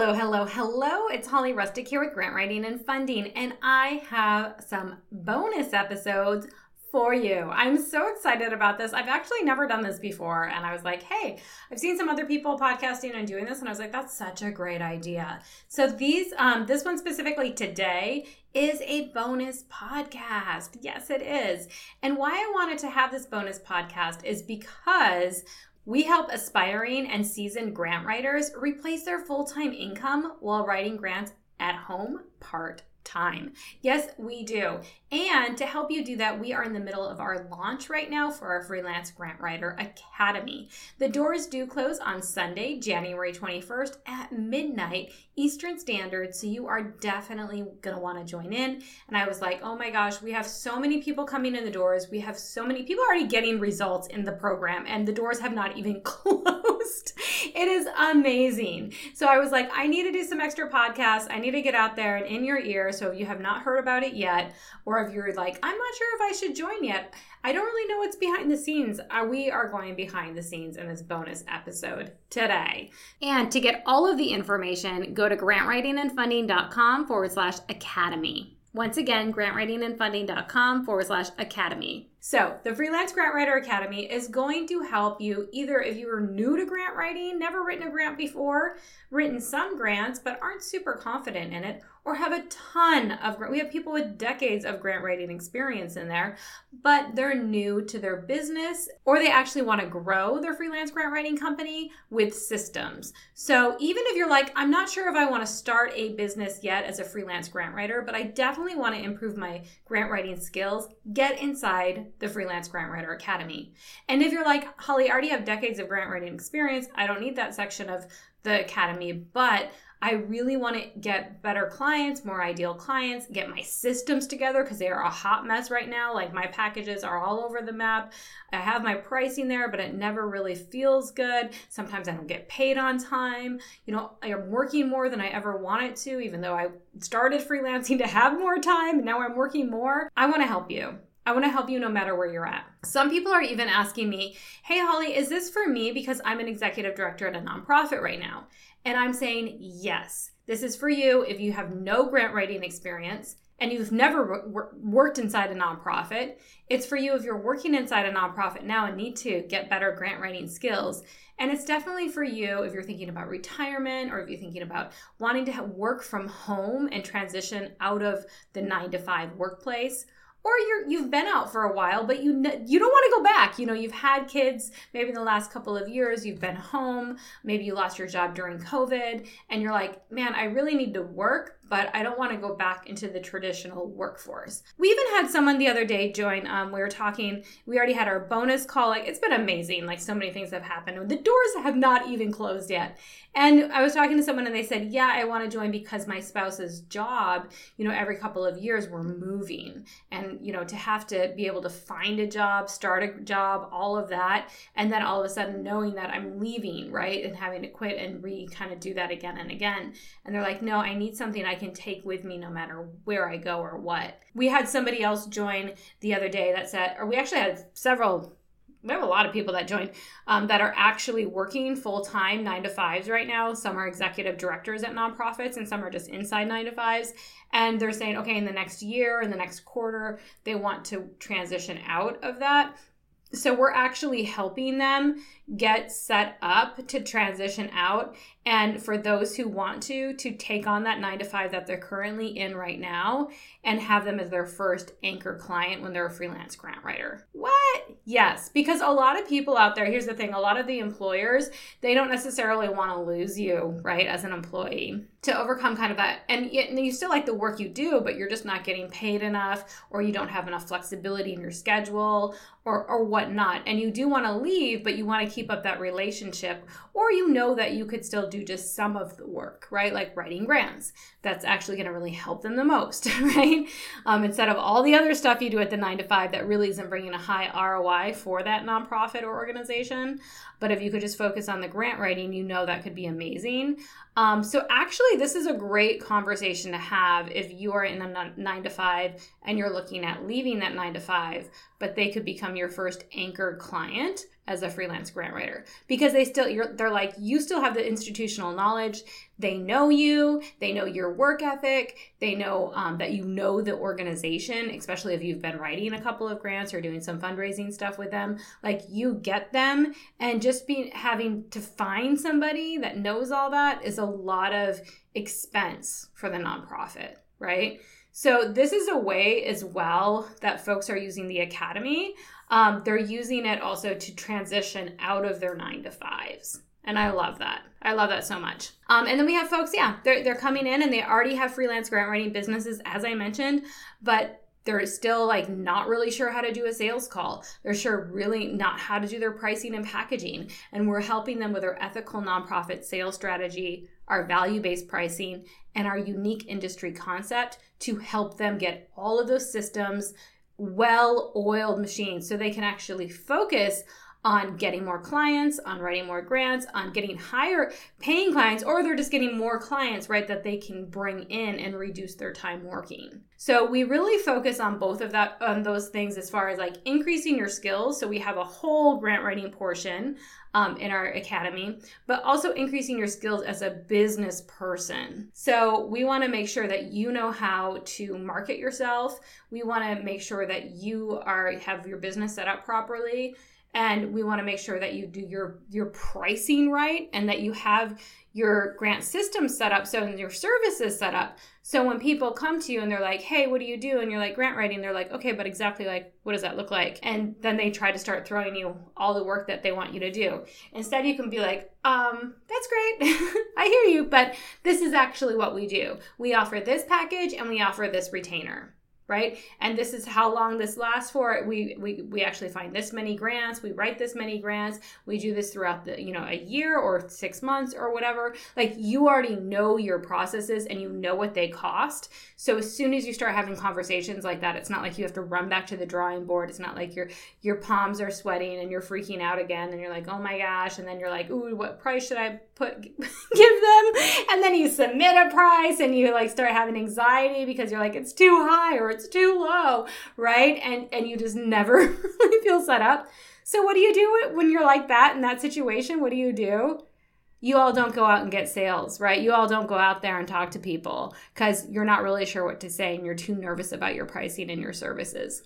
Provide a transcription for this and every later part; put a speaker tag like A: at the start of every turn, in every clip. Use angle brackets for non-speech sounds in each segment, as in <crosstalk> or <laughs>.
A: Hello, hello, hello. It's Holly Rustick here with Grant Writing and Funding, and I have some bonus episodes for you. I'm so excited about this. I've actually never done this before, and I was like, hey, I've seen some other people podcasting and doing this, and I was like, that's such a great idea. So these, um, this one specifically today is a bonus podcast. Yes, it is. And why I wanted to have this bonus podcast is because we help aspiring and seasoned grant writers replace their full time income while writing grants at home part time. Yes, we do. And to help you do that, we are in the middle of our launch right now for our Freelance Grant Writer Academy. The doors do close on Sunday, January 21st at midnight Eastern Standard, so you are definitely going to want to join in. And I was like, oh my gosh, we have so many people coming in the doors. We have so many people already getting results in the program, and the doors have not even <laughs> closed. it is amazing. So I was like, I need to do some extra podcasts. I need to get out there and in your ear. So if you have not heard about it yet, or if you're like, I'm not sure if I should join yet, I don't really know what's behind the scenes. Uh, we are going behind the scenes in this bonus episode today. And to get all of the information, go to grantwritingandfunding.com forward slash academy. Once again, grantwritingandfunding.com forward slash academy. So, the Freelance Grant Writer Academy is going to help you either if you are new to grant writing, never written a grant before, written some grants but aren't super confident in it, or have a ton of we have people with decades of grant writing experience in there, but they're new to their business or they actually want to grow their freelance grant writing company with systems. So, even if you're like I'm not sure if I want to start a business yet as a freelance grant writer, but I definitely want to improve my grant writing skills, get inside the Freelance Grant Writer Academy. And if you're like, Holly, I already have decades of grant writing experience, I don't need that section of the academy, but I really want to get better clients, more ideal clients, get my systems together because they are a hot mess right now. Like my packages are all over the map. I have my pricing there, but it never really feels good. Sometimes I don't get paid on time. You know, I am working more than I ever wanted to, even though I started freelancing to have more time. Now I'm working more. I want to help you. I want to help you no matter where you're at. Some people are even asking me, Hey, Holly, is this for me because I'm an executive director at a nonprofit right now? And I'm saying, Yes, this is for you if you have no grant writing experience and you've never worked inside a nonprofit. It's for you if you're working inside a nonprofit now and need to get better grant writing skills. And it's definitely for you if you're thinking about retirement or if you're thinking about wanting to work from home and transition out of the nine to five workplace or you're you've been out for a while but you you don't want to go back. You know you've had kids maybe in the last couple of years you've been home maybe you lost your job during covid and you're like man i really need to work but I don't want to go back into the traditional workforce. We even had someone the other day join. Um, we were talking, we already had our bonus call. Like, it's been amazing. Like, so many things have happened. The doors have not even closed yet. And I was talking to someone and they said, Yeah, I want to join because my spouse's job, you know, every couple of years we're moving. And, you know, to have to be able to find a job, start a job, all of that. And then all of a sudden knowing that I'm leaving, right? And having to quit and re kind of do that again and again. And they're like, No, I need something I can take with me no matter where I go or what. We had somebody else join the other day that said, or we actually had several we have a lot of people that joined um, that are actually working full time nine to fives right now. Some are executive directors at nonprofits, and some are just inside nine to fives. And they're saying, okay, in the next year, in the next quarter, they want to transition out of that. So we're actually helping them get set up to transition out and for those who want to to take on that 9 to 5 that they're currently in right now and have them as their first anchor client when they're a freelance grant writer. What? Yes, because a lot of people out there, here's the thing, a lot of the employers, they don't necessarily want to lose you, right, as an employee to overcome kind of that and you still like the work you do but you're just not getting paid enough or you don't have enough flexibility in your schedule or or whatnot. And you do want to leave but you want to keep up that relationship or you know that you could still do just some of the work right? Like writing grants. That's actually going to really help them the most <laughs> right? Um, instead of all the other stuff you do at the nine to five that really isn't bringing a high roi for that nonprofit or organization but if you could just focus on the grant writing you know that could be amazing. Um, so actually, this is a great conversation to have if you are in a nine to five and you're looking at leaving that nine to five but they could become your first anchor client as a freelance grant writer. Because they still you're they're like you still have the institutional knowledge they know you. They know your work ethic. They know um, that you know the organization especially if you've been writing a couple of grants or doing some fundraising stuff with them. Like you get them and just being having to find somebody that knows all that is a lot of expense for the nonprofit right? So this is a way as well that folks are using the academy. Um, they're using it also to transition out of their nine to fives. And I love that. I love that so much. Um, and then we have folks, yeah, they're, they're coming in and they already have freelance grant writing businesses, as I mentioned, but they're still like not really sure how to do a sales call. They're sure really not how to do their pricing and packaging. And we're helping them with our ethical nonprofit sales strategy, our value based pricing, and our unique industry concept to help them get all of those systems well oiled machines so they can actually focus on getting more clients, on writing more grants, on getting higher paying clients, or they're just getting more clients, right, that they can bring in and reduce their time working. So we really focus on both of that on those things as far as like increasing your skills. So we have a whole grant writing portion um, in our academy, but also increasing your skills as a business person. So we want to make sure that you know how to market yourself. We want to make sure that you are have your business set up properly and we want to make sure that you do your your pricing right and that you have your grant system set up so and your services set up. So when people come to you and they're like hey what do you do? and you're like grant writing they're like okay but exactly like what does that look like? And then they try to start throwing you all the work that they want you to do. Instead you can be like um that's great. <laughs> I hear you but this is actually what we do. We offer this package and we offer this retainer right? And this is how long this lasts for. We we we actually find this many grants, we write this many grants, we do this throughout the, you know, a year or 6 months or whatever. Like you already know your processes and you know what they cost. So as soon as you start having conversations like that, it's not like you have to run back to the drawing board. It's not like your your palms are sweating and you're freaking out again and you're like, "Oh my gosh." And then you're like, "Ooh, what price should I put <laughs> give them?" And then you submit a price and you like start having anxiety because you're like, "It's too high or it's too low, right? And and you just never <laughs> really feel set up. So what do you do when you're like that in that situation? What do you do? You all don't go out and get sales, right? You all don't go out there and talk to people because you're not really sure what to say and you're too nervous about your pricing and your services.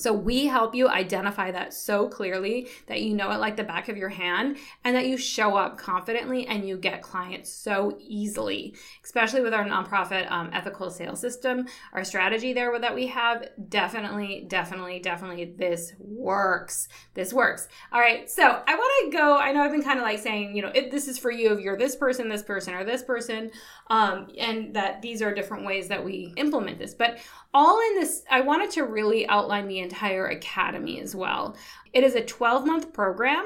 A: So we help you identify that so clearly that you know it like the back of your hand and that you show up confidently and you get clients so easily, especially with our nonprofit um, ethical sales system, our strategy there that we have. Definitely, definitely, definitely this works. This works. All right. So I want to go, I know I've been kind of like saying, you know, if this is for you, if you're this person, this person, or this person, um, and that these are different ways that we implement this. But all in this, I wanted to really outline the entire academy as well. It is a 12 month program.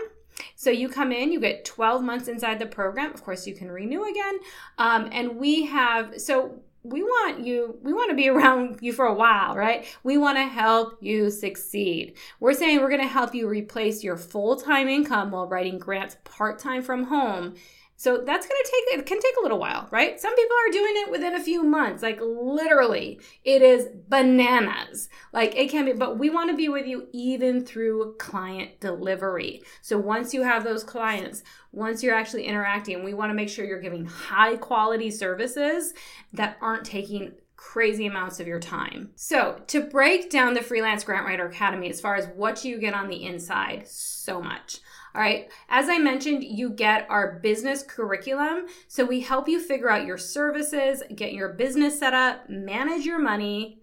A: So you come in, you get 12 months inside the program. Of course, you can renew again. Um, and we have, so we want you we want to be <laughs> around you for a while right we want to help you succeed we're saying we're going to help you replace your full-time income while writing grants part-time from home so that's going to take, it can take a little while, right? Some people are doing it within a few months. Like literally, it is bananas. Like it can be, but we want to be with you even through client delivery. So once you have those clients, once you're actually interacting, we want to make sure you're giving high quality services that aren't taking crazy amounts of your time. So, to break down the Freelance Grant Writer Academy as far as what you get on the inside, so much. All right. As I mentioned, you get our business curriculum. So we help you figure out your services, get your business set up, manage your money,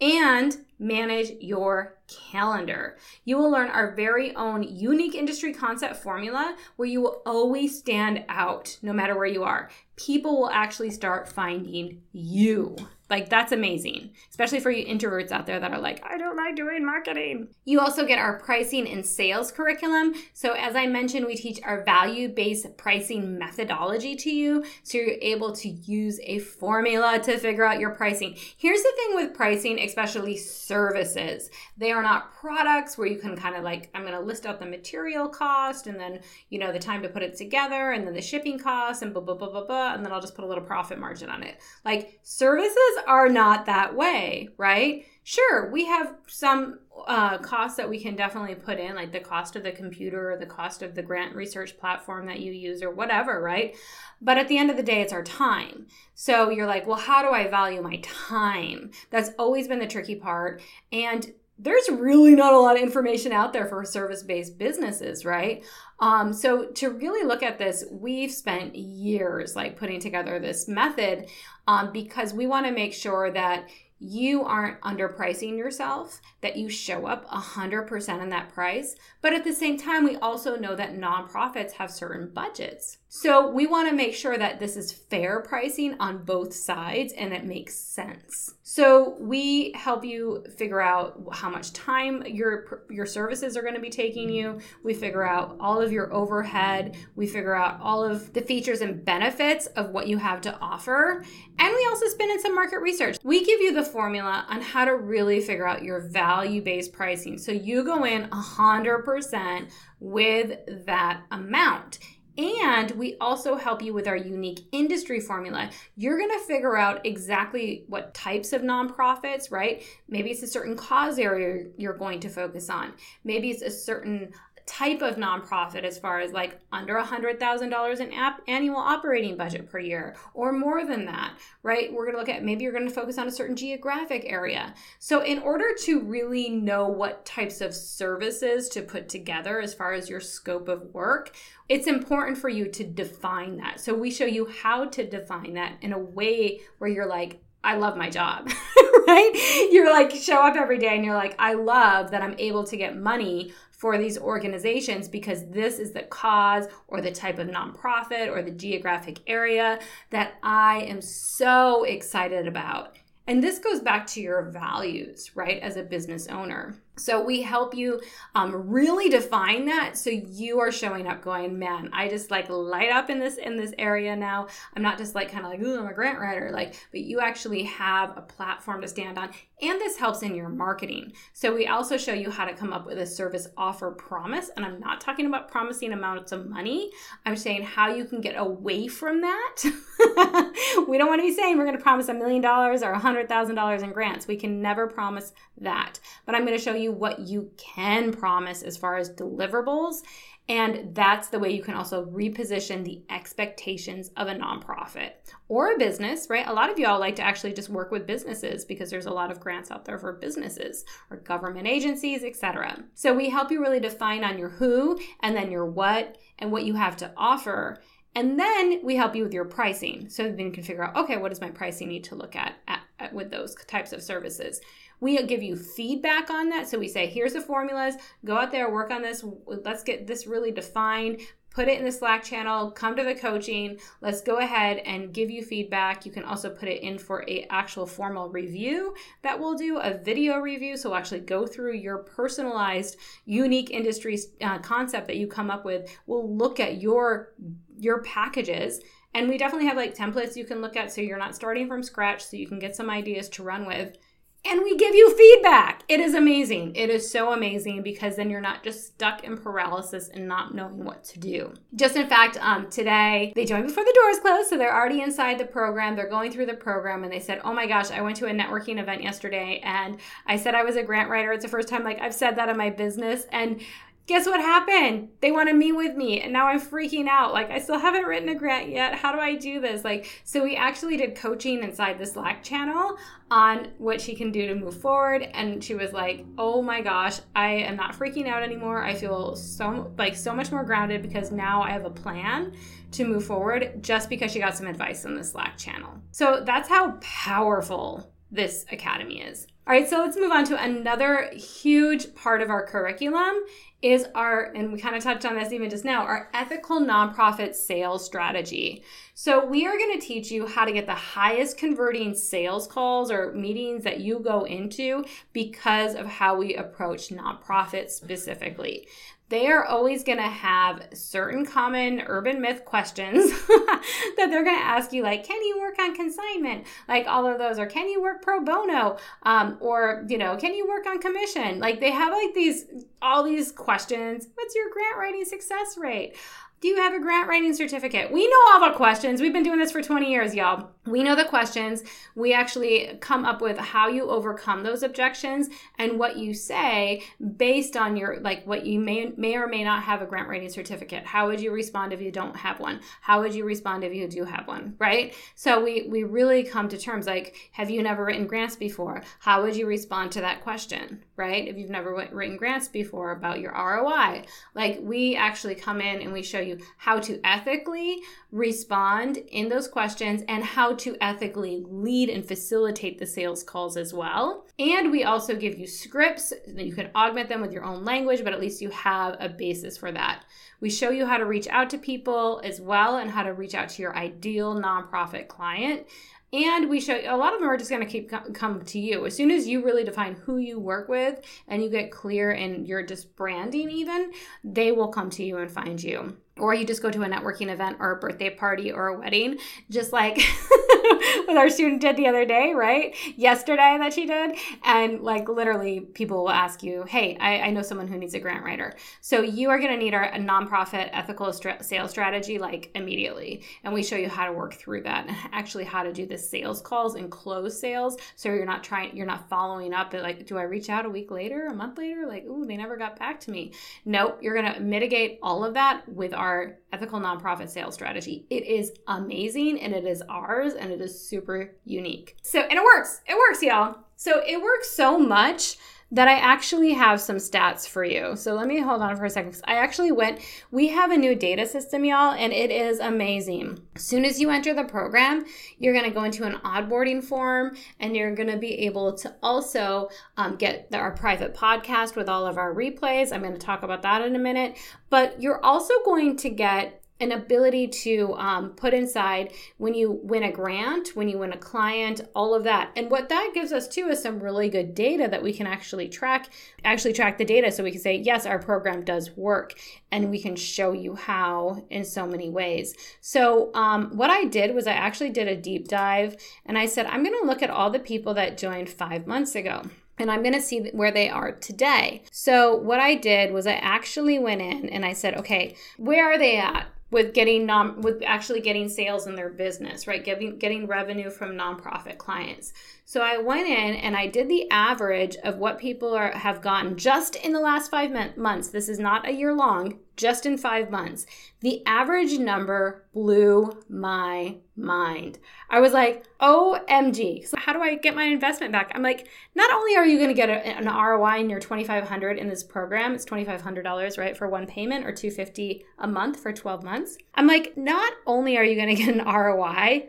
A: and manage your calendar. You will learn our very own unique industry concept formula where you will always stand out no matter where you are. People will actually start finding you. Like, that's amazing, especially for you introverts out there that are like, I don't like doing marketing. You also get our pricing and sales curriculum. So, as I mentioned, we teach our value based pricing methodology to you. So, you're able to use a formula to figure out your pricing. Here's the thing with pricing, especially services, they are not products where you can kind of like, I'm going to list out the material cost and then, you know, the time to put it together and then the shipping cost and blah, blah, blah, blah, blah. And then I'll just put a little profit margin on it. Like, services are not that way, right? Sure, we have some uh, costs that we can definitely put in, like the cost of the computer or the cost of the grant research platform that you use or whatever, right? But at the end of the day, it's our time. So you're like, well, how do I value my time? That's always been the tricky part. And there's really not a lot of information out there for service based businesses, right? Um, so to really look at this, we've spent years like putting together this method um, because we want to make sure that you aren't underpricing yourself, that you show up 100% on that price. But at the same time, we also know that nonprofits have certain budgets. So we want to make sure that this is fair pricing on both sides and it makes sense. So we help you figure out how much time your your services are going to be taking you. We figure out all of your overhead. We figure out all of the features and benefits of what you have to offer. And we also spin in some market research. We give you the formula on how to really figure out your value-based pricing. So you go in 100% with that amount. And we also help you with our unique industry formula. You're going to figure out exactly what types of nonprofits, right? Maybe it's a certain cause area you're going to focus on. Maybe it's a certain type of nonprofit as far as like under a $100,000 in ap- annual operating budget per year or more than that, right? We're going to look at maybe you're going to focus on a certain geographic area. So, in order to really know what types of services to put together as far as your scope of work, it's important for you to define that. So, we show you how to define that in a way where you're like, I love my job, <laughs> right? You're like, show up every day and you're like, I love that I'm able to get money for these organizations because this is the cause or the type of nonprofit or the geographic area that I am so excited about. And this goes back to your values, right, as a business owner. So we help you um, really define that so you are showing up going, man, I just like light up in this in this area now. I'm not just like kind of like, ooh, I'm a grant writer, like, but you actually have a platform to stand on. And this helps in your marketing. So we also show you how to come up with a service offer promise. And I'm not talking about promising amounts of money. I'm saying how you can get away from that. <laughs> we don't want to be saying we're going to promise a million dollars or a hundred thousand dollars in grants. We can never promise that. But I'm going to show you what you can promise as far as deliverables. And that's the way you can also reposition the expectations of a nonprofit or a business, right? A lot of y'all like to actually just work with businesses because there's a lot of grants out there for businesses or government agencies, etc. So we help you really define on your who and then your what and what you have to offer. And then we help you with your pricing. So then you can figure out, okay, what does my pricing need to look at, at, at with those types of services? We give you feedback on that. So we say, here's the formulas, go out there, work on this. Let's get this really defined. Put it in the Slack channel, come to the coaching. Let's go ahead and give you feedback. You can also put it in for a actual formal review that we'll do, a video review. So we'll actually go through your personalized, unique industry uh, concept that you come up with. We'll look at your your packages and we definitely have like templates you can look at so you're not starting from scratch so you can get some ideas to run with and we give you feedback. It is amazing. It is so amazing because then you're not just stuck in paralysis and not knowing what to do. Just in fact, um, today they joined before the doors closed, so they're already inside the program. They're going through the program, and they said, "Oh my gosh, I went to a networking event yesterday, and I said I was a grant writer. It's the first time like I've said that in my business, and." Guess what happened? They want to meet with me and now I'm freaking out. Like I still haven't written a grant yet. How do I do this? Like so we actually did coaching inside the Slack channel on what she can do to move forward and she was like, "Oh my gosh, I am not freaking out anymore. I feel so like so much more grounded because now I have a plan to move forward just because she got some advice in the Slack channel." So that's how powerful this academy is. All right, so let's move on to another huge part of our curriculum is our, and we kind of touched on this even just now, our ethical nonprofit sales strategy. So we are going to teach you how to get the highest converting sales calls or meetings that you go into because of how we approach nonprofits specifically. They are always going to have certain common urban myth questions <laughs> that they're going to ask you like can you work on consignment? Like all of those or can you work pro bono? Um, or you know can you work on commission? Like they have like these all these questions. What's your grant writing success rate Do you have a grant writing certificate? We know all the questions. We've been doing this for 20 years, y'all. We know the questions. We actually come up with how you overcome those objections and what you say based on your like what you may may or may not have a grant writing certificate. How would you respond if you don't have one? How would you respond if you do have one, right? So we we really come to terms like have you never written grants before? How would you respond to that question, right? If you've never written grants before about your ROI. Like we actually come in and we show you how to ethically respond in those questions and how to ethically lead and facilitate the sales calls as well. And we also give you scripts that you can augment them with your own language, but at least you have a basis for that. We show you how to reach out to people as well and how to reach out to your ideal nonprofit client. And we show a lot of them are just going to keep come to you as soon as you really define who you work with and you get clear in your just branding. Even they will come to you and find you or you just go to a networking event or a birthday party or a wedding, just like <laughs> <laughs> what our student did the other day, right? Yesterday that she did. And like literally, people will ask you, Hey, I, I know someone who needs a grant writer. So you are going to need our a nonprofit ethical sales strategy like immediately. And we show you how to work through that and actually how to do the sales calls and close sales. So you're not trying, you're not following up. Like, do I reach out a week later, a month later? Like, ooh, they never got back to me. Nope. You're going to mitigate all of that with our ethical nonprofit sales strategy. It is amazing and it is ours and it is super unique. So, and it works. It works, y'all. So, it works so much that I actually have some stats for you. So let me hold on for a second. I actually went, we have a new data system, y'all, and it is amazing. As soon as you enter the program, you're gonna go into an onboarding form and you're gonna be able to also um, get our private podcast with all of our replays. I'm gonna talk about that in a minute, but you're also going to get an ability to um, put inside when you win a grant, when you win a client, all of that. And what that gives us too is some really good data that we can actually track, actually track the data so we can say, yes, our program does work. And we can show you how in so many ways. So, um, what I did was I actually did a deep dive and I said, I'm going to look at all the people that joined five months ago and I'm going to see where they are today. So, what I did was I actually went in and I said, okay, where are they at? With getting non with actually getting sales in their business, right? Getting getting revenue from nonprofit clients. So I went in and I did the average of what people are have gotten just in the last 5 months. This is not a year long, just in 5 months. The average number blew my mind. I was like, "OMG. So how do I get my investment back?" I'm like, "Not only are you going to get a, an ROI your 2500 in this program, it's $2500, right, for one payment or 250 a month for 12 months." I'm like, "Not only are you going to get an <laughs> ROI,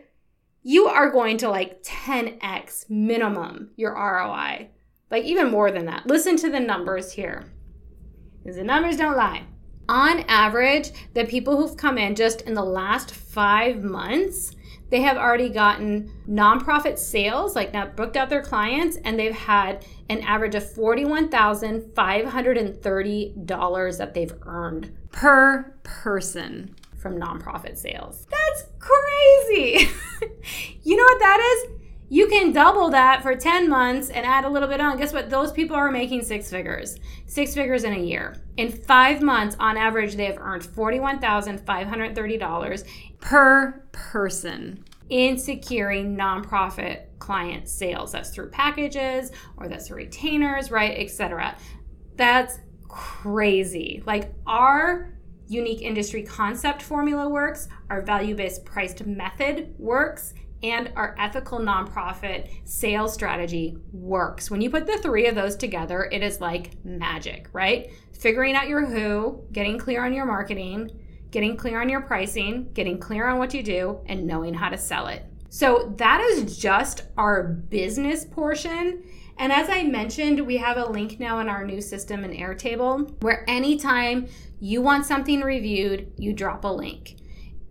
A: you are going to like 10x minimum your ROI. Like even more than that. Listen to the numbers here. Because the numbers don't lie. On average, the people who've come in just in the last five months, they have already gotten nonprofit sales, like now booked out their clients, and they've had an average of $41,530 that they've earned per person from nonprofit sales. That's crazy. <laughs> you know what that is? You can double that for 10 months and add a little bit on. Guess what? Those people are making six figures. Six figures in a year. In five months, on average, they have earned $41,530 per person in securing nonprofit client sales. That's through packages or that's through retainers, right? Etc. That's crazy. Like our unique industry concept formula works, our value based priced method works, and our ethical nonprofit sales strategy works. When you put the three of those together, it is like magic, right? Figuring out your who, getting clear on your marketing, getting clear on your pricing, getting clear on what you do, and knowing how to sell it. So that is just our business portion. And as I mentioned, we have a link now in our new system in Airtable where anytime you want something reviewed, you drop a link.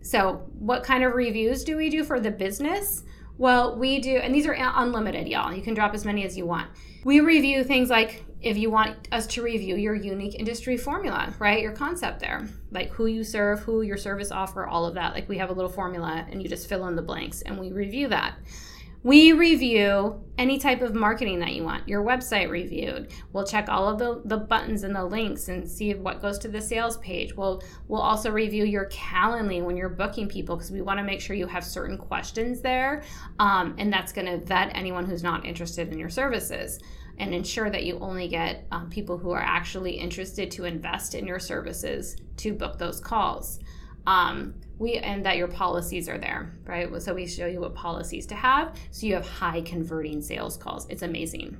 A: So, what kind of reviews do we do for the business? Well, we do, and these are unlimited, y'all. You can drop as many as you want. We review things like if you want us to review your unique industry formula, right? Your concept there, like who you serve, who your service offer, all of that. Like we have a little formula and you just fill in the blanks and we review that. We review any type of marketing that you want, your website reviewed. We'll check all of the, the buttons and the links and see what goes to the sales page. We'll, we'll also review your Calendly when you're booking people because we want to make sure you have certain questions there. Um, and that's going to vet anyone who's not interested in your services and ensure that you only get um, people who are actually interested to invest in your services to book those calls. Um, we and that your policies are there, right? So we show you what policies to have, so you have high converting sales calls. It's amazing.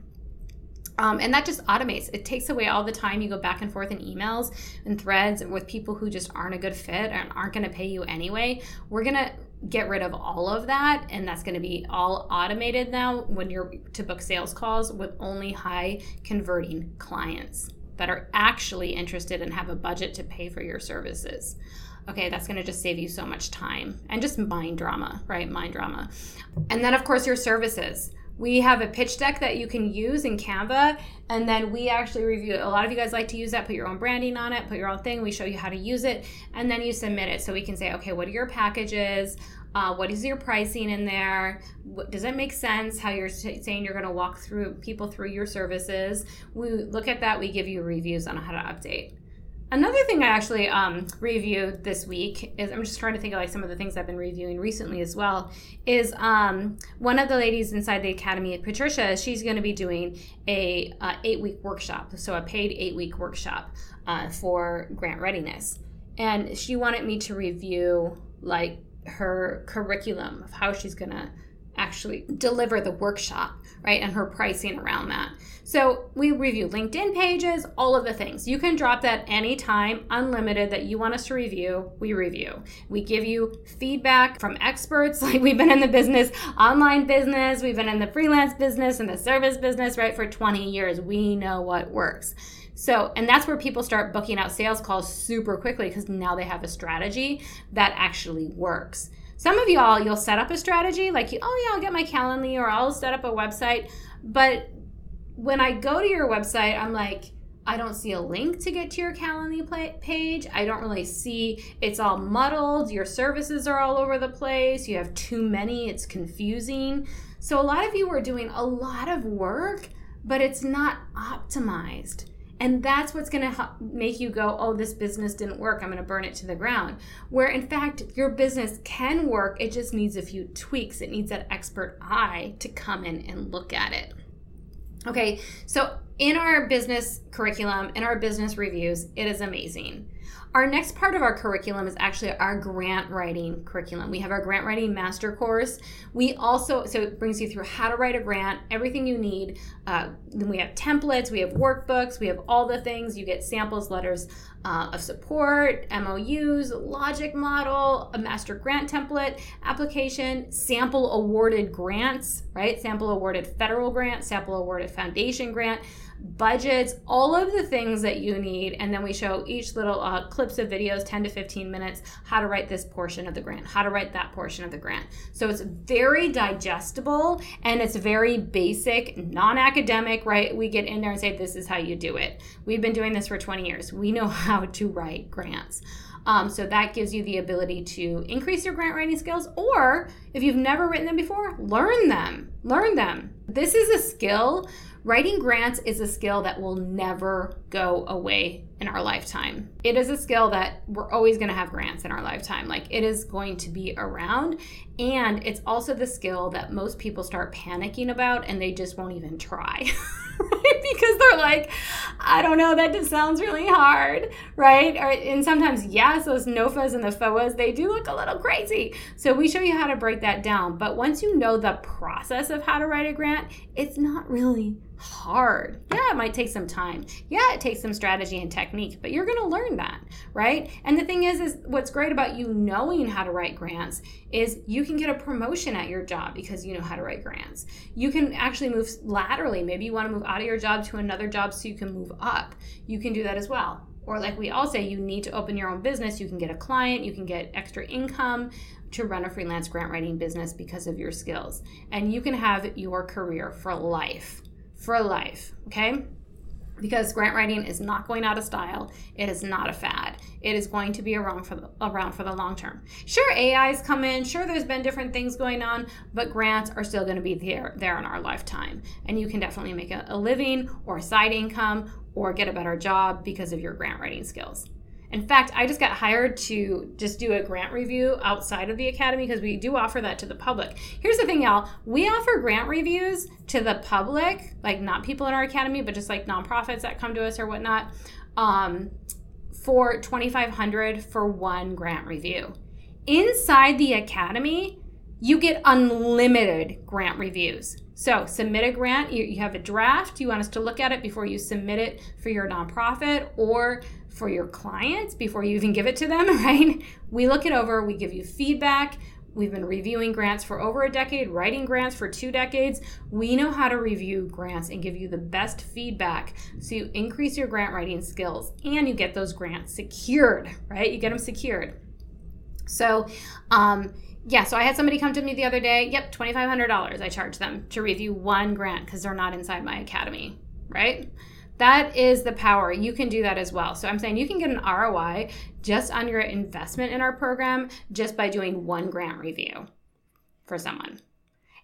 A: Um, and that just automates. It takes away all the time you go back and forth in emails and threads with people who just aren't a good fit and aren't going to pay you anyway. We're going to get rid of all of that, and that's going to be all automated now when you're to book sales calls with only high converting clients that are actually interested and have a budget to pay for your services okay, that's going to just save you so much time and just mind drama, right? Mind drama. And then, of course, your services. We have a pitch deck that you can use in Canva, and then we actually review it. A lot of you guys like to use that, put your own branding on it, put your own thing. We show you how to use it, and then you submit it. So we can say, okay, what are your packages? Uh, what is your pricing in there? What, does it make sense how you're saying you're going to walk through people through your services? We look at that. We give you reviews on how to update. Another thing I actually um, reviewed this week is I'm just trying to think of like some of the things I've been reviewing recently as well. Is um, one of the ladies inside the academy, Patricia, she's going to be doing a uh, eight week workshop, so a paid eight week workshop uh, for grant readiness, and she wanted me to review like her curriculum of how she's going to actually deliver the workshop, right? And her pricing around that. So we review LinkedIn pages, all of the things. You can drop that anytime, unlimited, that you want us to review, we review. We give you feedback from experts, <laughs> like we've been in the business, online business, we've been in the freelance business and the service business, right, for 20 years. We know what works. So, and that's where people start booking out sales calls super quickly because now they have a strategy that actually works. Some of y'all, you'll set up a strategy like, oh yeah, I'll get my Calendly or I'll set up a website. But when I go to your website, I'm like, I don't see a link to get to your Calendly page. I don't really see it's all muddled. Your services are all over the place. You have too many. It's confusing. So a lot of you are doing a lot of work, but it's not optimized. And that's what's going to make you go, oh, this business didn't work. I'm going to burn it to the ground. Where in fact, your business can work. It just needs a few tweaks. It needs that expert eye to come in and look at it. Okay, so in our business curriculum, in our business reviews, it is amazing. Our next part of our curriculum is actually our grant writing curriculum. We have our grant writing master course. We also, so it brings you through how to write a grant, everything you need. Uh, then we have templates, we have workbooks, we have all the things. You get samples, letters uh, of support, MOUs, logic model, a master grant template, application, sample awarded grants, right? Sample awarded federal grant, sample awarded foundation grant budgets, all of the things that you need. And then we show each little uh, clips of videos, 10 to 15 minutes, how to write this portion of the grant, how to write that portion of the grant. So it's very digestible and it's very basic, non academic, right? We get in there and say, this is how you do it. We've been doing this for 20 years. We know <laughs> how to write grants. Um, so that gives you the ability to increase your grant writing skills, or if you've never written them before, learn them. Learn them. This is a skill Writing grants is a skill that will never go away in our lifetime. It is a skill that we're always going to have grants in our lifetime. Like it is going to be around. And it's also the skill that most people start panicking about and they just won't even try. <laughs> because they're like, I don't know, that just sounds really hard, right? Or, and sometimes, yes, those NOFAs and the FOAs, they do look a little crazy. So we show you how to break that down. But once you know the process of how to write a grant, it's not really hard. Yeah, it might take some time. Yeah, it takes some strategy and technique, but you're going to learn that, right? And the thing is is what's great about you knowing how to write grants is you can get a promotion at your job because you know how to write grants. You can actually move laterally. Maybe you want to move out of your job to another job so you can move up. You can do that as well. Or, like we all say, you need to open your own business. You can get a client, you can get extra income to run a freelance grant writing business because of your skills. And you can have your career for life. For life, okay? because grant writing is not going out of style. It is not a fad. It is going to be around for the, around for the long term. Sure, AI's come in. Sure, there's been different things going on, but grants are still going to be there there in our lifetime, and you can definitely make a, a living or a side income or get a better job because of your grant writing skills. In fact, I just got hired to just do a grant review outside of the academy because we do offer that to the public. Here's the thing, y'all. We offer grant reviews to the public, like not people in our academy, but just like nonprofits that come to us or whatnot, um, for 2500 for one grant review. Inside the academy, you get unlimited grant reviews. So, submit a grant, you, you have a draft, you want us to look at it before you submit it for your nonprofit or for your clients before you even give it to them, <laughs> right? We look it over, we give you feedback. We've been reviewing grants for over a decade, writing grants for two decades. We know how to review grants and give you the best feedback so you increase your grant writing skills and you get those grants secured, right? You get them secured. So, um, yeah, so I had somebody come to me the other day. Yep, $2,500 I charge them to review one grant because they're not inside my academy, right? That is the power. You can do that as well. So I'm saying you can get an ROI just on your investment in our program just by doing one grant review for someone.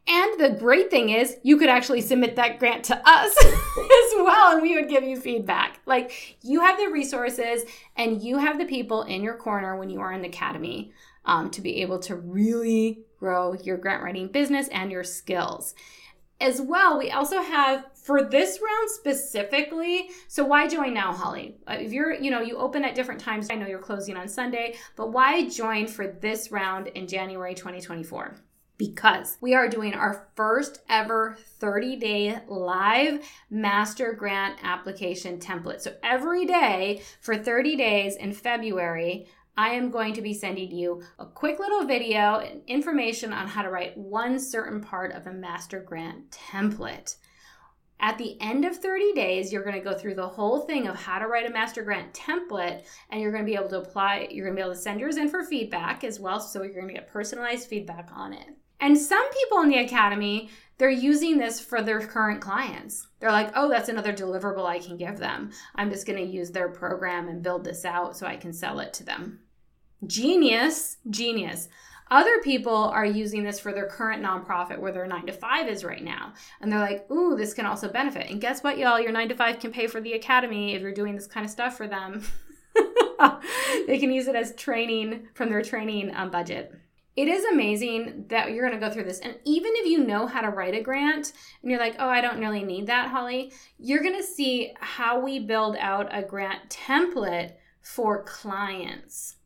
A: And the great thing is, you could actually submit that grant to us <laughs> as well, and we would give you feedback. Like, you have the resources and you have the people in your corner when you are in the academy um, to be able to really grow your grant writing business and your skills as well, we also have for this round specifically. So why join now, Holly? Uh, if you're, you know, you open at different times. I know you're closing on Sunday, but why join for this round in January 2024? Because we are doing our first ever 30 day live master grant application template. So every day for 30 days in February, I am going to be sending you a quick little video and information on how to write one certain part of a master grant template. At the end of 30 days, you're going to go through the whole thing of how to write a master grant template, and you're going to be able to apply, you're going to be able to send yours in for feedback as well. So you're going to get personalized feedback on it. And some people in the academy, they're using this for their current clients. They're like, oh, that's another deliverable I can give them. I'm just going to use their program and build this out so I can sell it to them. Genius, genius. Other people are using this for their current nonprofit where their nine to five is right now. And they're like, ooh, this can also benefit. And guess what, y'all? Your nine to five can pay for the academy if you're doing this kind of stuff for them. <laughs> they can use it as training from their training um, budget. It is amazing that you're going to go through this. And even if you know how to write a grant and you're like, oh, I don't really need that, Holly, you're going to see how we build out a grant template for clients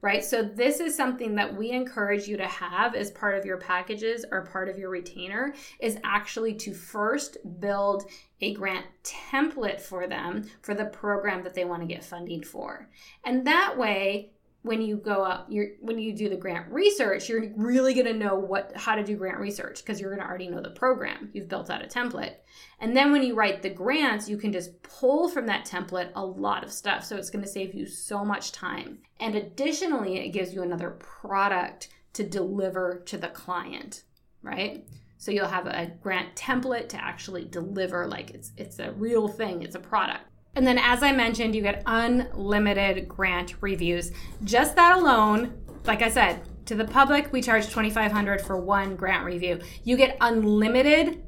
A: right? So, this is something that we encourage you to have as part of your packages or part of your retainer is actually to first build a grant template for them for the program that they want to get funding for. And that way, when you go up you're when you do the grant research you're really going to know what how to do grant research because you're going to already know the program. You've built out a template. And then when you write the grants you can just pull from that template a lot of stuff. So it's going to save you so much time. And additionally it gives you another product to deliver to the client right? So you'll have a grant template to actually deliver like it's it's a real thing it's a product and then, as I mentioned, you get unlimited grant reviews. Just that alone, like I said, to the public, we charge 2500 for one grant review. You get unlimited,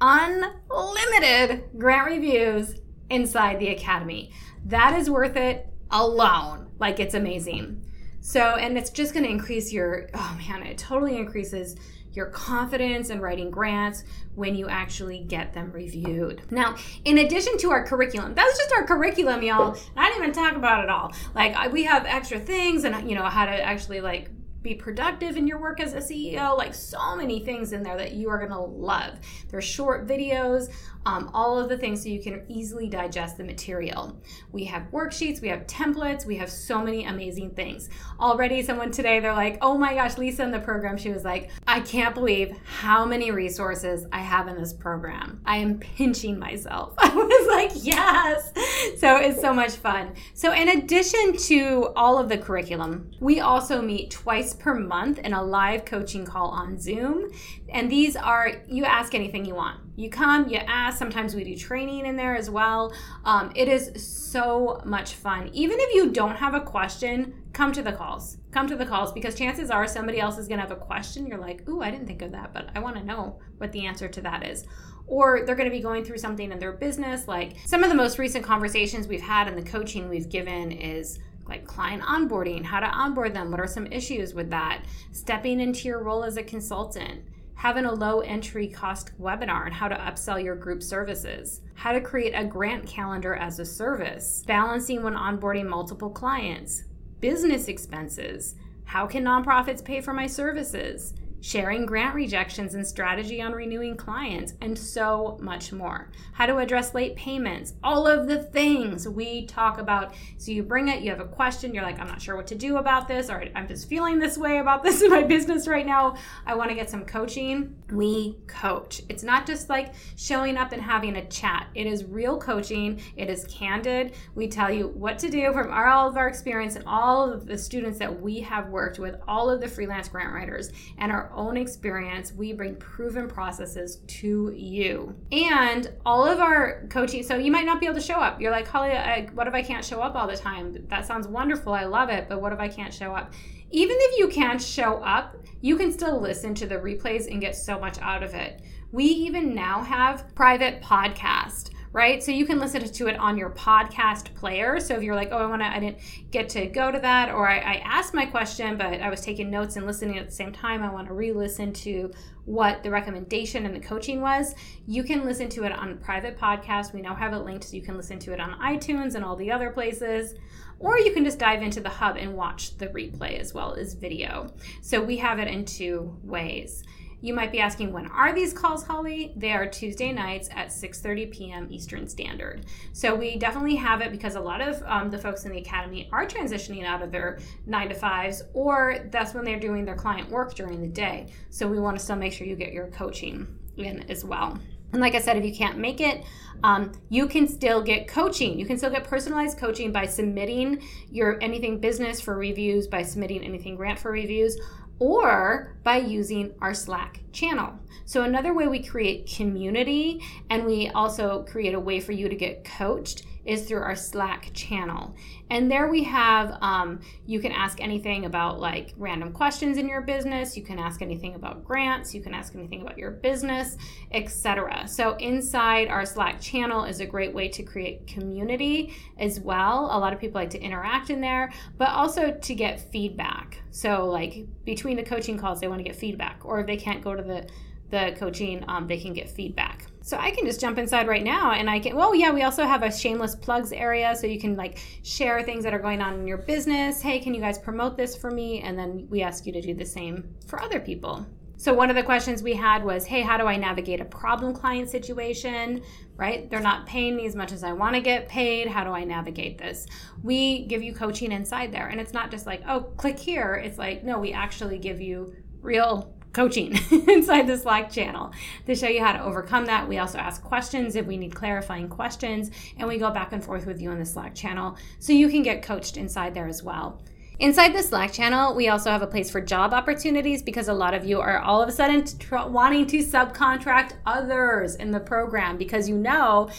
A: unlimited grant reviews inside the academy. That is worth it alone. Like, it's amazing. So, and it's just going to increase your, oh man, it totally increases your confidence in writing grants when you actually get them reviewed. Now, in addition to our curriculum, that's just our curriculum, y'all. I didn't even talk about it all. Like we have extra things and you know how to actually like be productive in your work as a CEO. Like so many things in there that you are going to love. There's short videos, um, all of the things so you can easily digest the material. We have worksheets, we have templates, we have so many amazing things. Already, someone today, they're like, oh my gosh, Lisa in the program, she was like, I can't believe how many resources I have in this program. I am pinching myself. <laughs> I was like, yes. So it's so much fun. So, in addition to all of the curriculum, we also meet twice twice per month in a live coaching call on Zoom. And these are, you ask anything you want. You come, you ask. Sometimes we do training in there as well. Um, it is so much fun. Even if you don't have a question, come to the calls. Come to the calls because chances are somebody else is going to have a question. You're like, ooh, I didn't think of that, but I want to know what the answer to that is or they're going to be going through something in their business. Like some of the most recent conversations we've had and the coaching we've given is like client onboarding, how to onboard them, what are some issues with that, stepping into your role as a consultant, having a low entry cost webinar and how to upsell your group services, how to create a grant calendar as a service, balancing when onboarding multiple clients, business expenses, how can nonprofits pay for my services? Sharing grant rejections and strategy on renewing clients, and so much more. How to address late payments, all of the things we talk about. So you bring it, you have a question, you're like, I'm not sure what to do about this, or I'm just feeling this way about this <laughs> in my business right now. I want to get some coaching. We coach. It's not just like showing up and having a chat, it is real coaching, it is candid. We tell you what to do from our, all of our experience and all of the students that we have worked with, all of the freelance grant writers, and our own experience, we bring proven processes to you. And all of our coaching, so you might not be able to show up. You're like, Holly, I, what if I can't show up all the time? That sounds wonderful. I love it. But what if I can't show up? Even if you can't show up, you can still listen to the replays and get so much out of it. We even now have private podcast right? So you can listen to it on your podcast player. So if you're like, oh, I want to, I didn't get to go to that, or I, I asked my question, but I was taking notes and listening at the same time, I want to re listen to what the recommendation and the coaching was, you can listen to it on private podcast. We now have it linked so you can listen to it on iTunes and all the other places. Or you can just dive into the hub and watch the replay as well as video. So we have it in two ways. You might be asking, when are these calls, Holly? They are Tuesday nights at 6:30 p.m. Eastern Standard. So we definitely have it because a lot of um, the folks in the academy are transitioning out of their nine to fives, or that's when they're doing their client work during the day. So we want to still make sure you get your coaching in as well. And like I said, if you can't make it, um, you can still get coaching. You can still get personalized coaching by submitting your anything business for reviews, by submitting anything grant for reviews, or by using our Slack channel. So, another way we create community and we also create a way for you to get coached is through our Slack channel. And there we have, um, you can ask anything about like random questions in your business. You can ask anything about grants. You can ask anything about your business, etc. So inside our Slack channel is a great way to create community as well. A lot of people like to interact in there, but also to get feedback. So like between the coaching calls, they want to get feedback, or if they can't go to the the coaching, um, they can get feedback. So I can just jump inside right now and I can, well, yeah, we also have a shameless plugs area. So you can like share things that are going on in your business. Hey, can you guys promote this for me? And then we ask you to do the same for other people. So one of the questions we had was, hey, how do I navigate a problem client situation? Right? They're not paying me as much as I want to get paid. How do I navigate this? We give you coaching inside there. And it's not just like, oh, click here. It's like, no, we actually give you real coaching <laughs> inside the Slack channel to show you how to overcome that. We also ask questions if we need clarifying questions, and we go back and forth with you in the Slack channel so you can get coached inside there as well. Inside the Slack channel, we also have a place for job opportunities because a lot of you are all of a sudden tr- wanting to subcontract others in the program because you know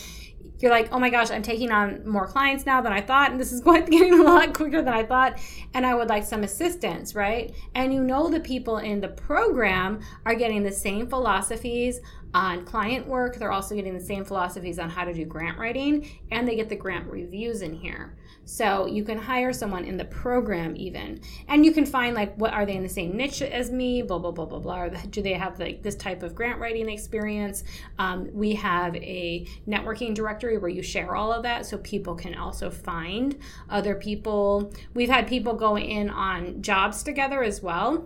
A: you're like, oh my gosh, I'm taking on more clients now than I thought, and this is <laughs> getting a lot quicker than I thought, and I would like some assistance, right? And you know the people in the program are getting the same philosophies on client work. They're also getting the same philosophies on how to do grant writing, and they get the grant reviews in here. So you can hire someone in the program even, and you can find like what are they in the same niche as me? Blah blah blah blah blah. Do they have like this type of grant writing experience? Um, we have a networking directory where you share all of that, so people can also find other people. We've had people go in on jobs together as well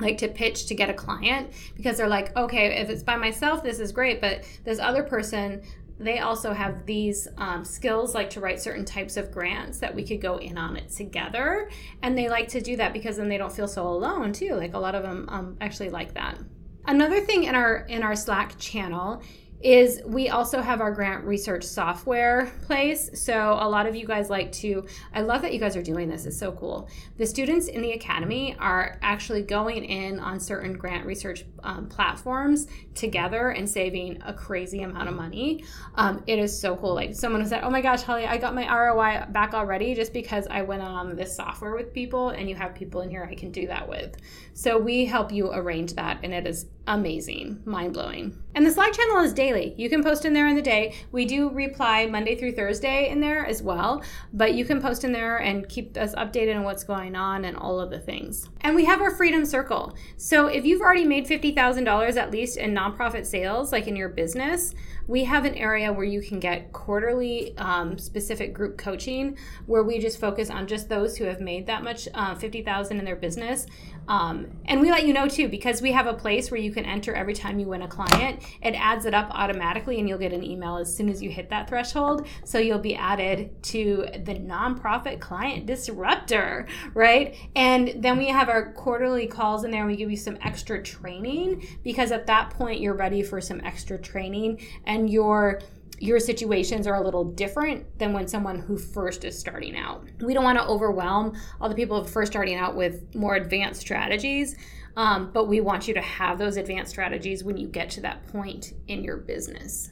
A: like to pitch to get a client because they're like, okay, if it's by myself, this is great, but this other person, they also have these um, skills like to write certain types of grants that we could go in on it together. And they like to do that because then they don't feel so alone too. Like a lot of them um, actually like that. Another thing in our in our slack channel is we also have our grant research software place. So a lot of you guys like to, I love that you guys are doing this. It's so cool. The students in the academy are actually going in on certain grant research um, platforms together and saving a crazy amount of money. Um, it is so cool. Like someone said, oh my gosh, Holly, I got my ROI back already just because I went on this software with people and you have people in here I can do that with. So we help you arrange that and it is amazing, mind blowing. And the Slack channel is daily. You can post in there in the day. We do reply Monday through Thursday in there as well, but you can post in there and keep us updated on what's going on and all of the things. And we have our Freedom Circle. So if you've already made $50,000 at least in nonprofit sales, like in your business, we have an area where you can get quarterly um, specific group coaching where we just focus on just those who have made that much uh, 50000 in their business um, and we let you know too because we have a place where you can enter every time you win a client. It adds it up automatically and you'll get an email as soon as you hit that threshold. So you'll be added to the nonprofit client disruptor right? And then we have our quarterly calls in there we give you some extra training because at that point you're ready for some extra training and your your situations are a little different than when someone who first is starting out. We don't want to overwhelm all the people first starting out with more advanced strategies, um, but we want you to have those advanced strategies when you get to that point in your business.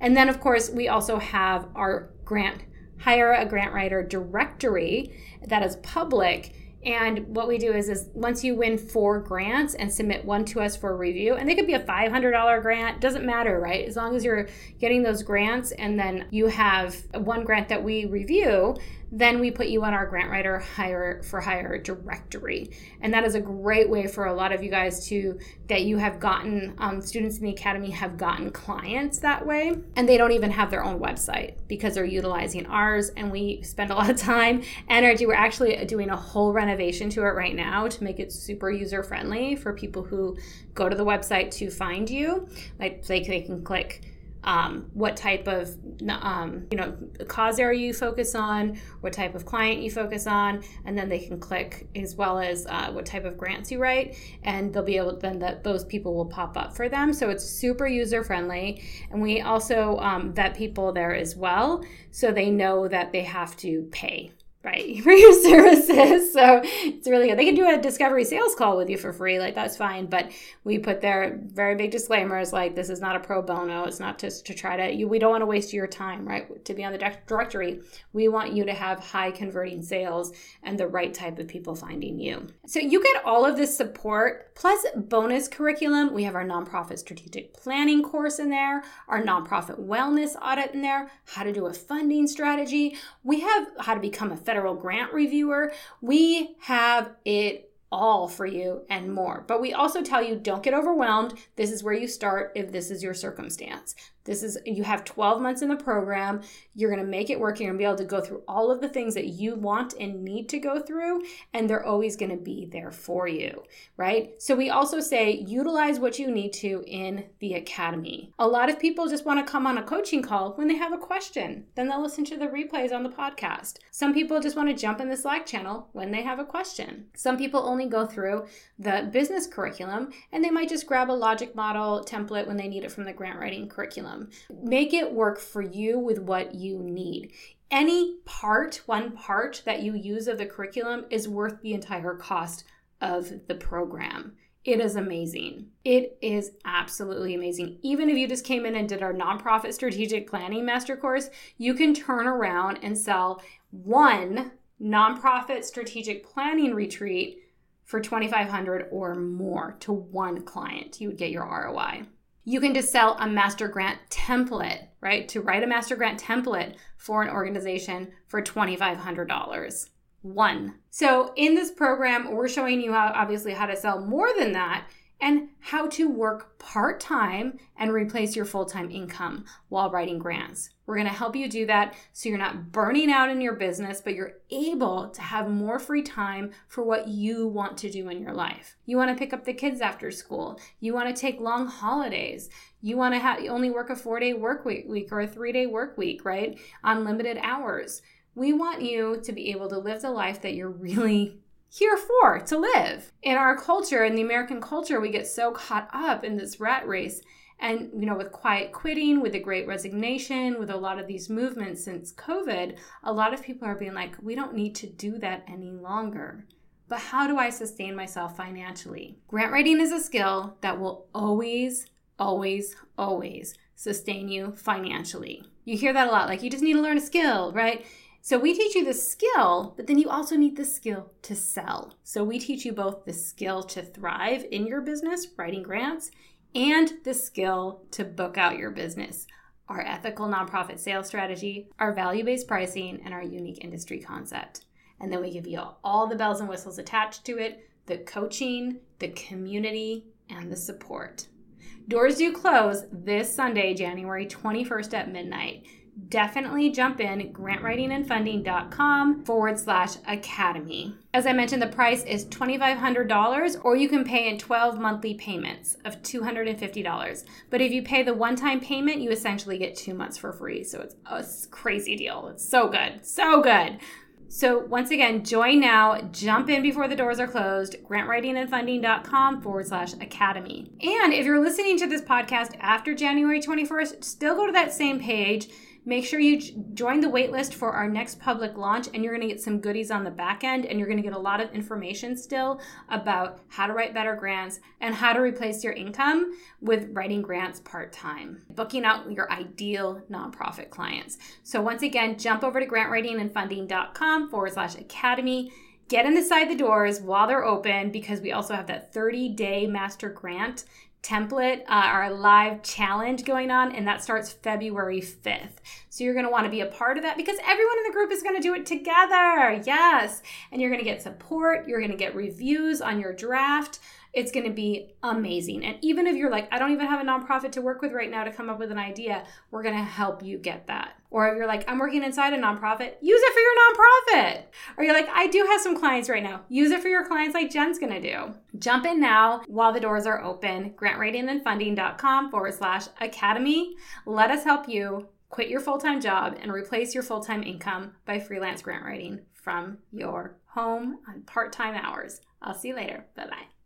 A: And then, of course, we also have our grant hire a grant writer directory that is public and what we do is, is once you win four grants and submit one to us for review, and they could be a $500 grant, doesn't matter, right? As long as you're getting those grants and then you have one grant that we review, then we put you on our grant writer hire for hire directory. And that is a great way for a lot of you guys to that you have gotten um, students in the academy have gotten clients that way. And they don't even have their own website because they're utilizing ours. And we spend a lot of time energy. We're actually doing a whole renovation to it right now to make it super user friendly for people who go to the website to find you. Like they, they can click um, what type of um, you know cause area you focus on, what type of client you focus on, and then they can click as well as uh, what type of grants you write, and they'll be able then that those people will pop up for them. So it's super user friendly, and we also um, vet people there as well, so they know that they have to pay right. <laughs> For your services so it's really good. They can do a discovery sales call with you for free like that's fine but we put their very big disclaimers like this is not a pro bono it's not just to try to you we don't want to waste your time right? To be on the directory we want you to have high converting sales and the right type of people finding you. So you get all of this support plus bonus curriculum. We have our nonprofit strategic planning course in there our nonprofit wellness audit in there how to do a funding strategy. We have how to become a federal grant reviewer. We have it all for you and more. But we also tell you don't get overwhelmed. This is where you start if this is your circumstance. This is, you have 12 months in the program. You're going to make it work. You're going to be able to go through all of the things that you want and need to go through, and they're always going to be there for you, right? So we also say utilize what you need to in the academy. A lot of people just want to come on a coaching call when they have a question. Then they'll listen to the replays on the podcast. Some people just want to jump in the Slack channel when they have a question. Some people only go through the business curriculum and they might just grab a logic model template when they need it from the grant writing curriculum. Make it work for you with what you need. Any part, one part that you use of the curriculum is worth the entire cost of the program. It is amazing. It is absolutely amazing. Even if you just came in and did our nonprofit strategic planning master course, you can turn around and sell one nonprofit strategic planning retreat for 2500 or more to one client. You would get your ROI you can just sell a master grant template, right? To write a master grant template for an organization for $2,500. One. So in this program, we're showing you how obviously how to sell more than that and how to work part time and replace your full time income while writing grants. We're to help you do that so you're not burning out in your business, but you're able to have more free time for what you want to do in your life. You want to pick up the kids after school, you want to take long holidays, you want to have only work a four day work week or a three day work week, right? On limited hours. We want you to be able to live the life that you're really here for to live. In our culture, in the American culture, we get so caught up in this rat race. And, you know, with quiet quitting, with the great resignation, with a lot of these movements since COVID, a lot of people are being like, we don't need to do that any longer. But how do I sustain myself financially? Grant writing is a skill that will always, always, always sustain you financially. You hear that a lot, like you just need to learn a skill, right? So we teach you the skill, but then you also need the skill to sell. So we teach you both the skill to thrive in your business, writing grants, and the skill to book out your business. Our ethical nonprofit sales strategy, our value based pricing, and our unique industry concept. And then we give you all the bells and whistles attached to it the coaching, the community, and the support. Doors do close this Sunday, January 21st at midnight definitely jump in grantwritingandfunding.com forward slash academy. As I mentioned, the price is $2,500 or you can pay in 12 monthly payments of $250. But if you pay the one time payment, you essentially get two months for free. So it's a crazy deal. It's so good. So good. So once again, join now, jump in before the doors are closed, grantwritingandfunding.com forward slash academy. And if you're listening to this podcast after January 21st, still go to that same page Make sure you join the waitlist for our next public launch, and you're going to get some goodies on the back end, and you're going to get a lot of information still about how to write better grants and how to replace your income with writing grants part time, booking out your ideal nonprofit clients. So, once again, jump over to grantwritingandfunding.com forward slash academy get inside the doors while they're open because we also have that 30 day master grant template, uh, our live challenge going on, and that starts February 5th. So you're want to be a part of that because everyone in the group is going to do it together. Yes. And you're to get support, you're to get reviews on your draft. It's to be amazing. And even if you're like, I don't even have a nonprofit to work with right now to come up with an idea, we're to help you get that. Or if you're like, I'm working inside a nonprofit, use it for your nonprofit. Or you're like, I do have some clients right now, use it for your clients like Jen's to do. Jump in now while the doors are open. Grantwritingandfunding.com forward slash academy. Let us help you quit your full time job and replace your full time income by freelance grant writing from your home on part time hours. I'll see you later. Bye bye.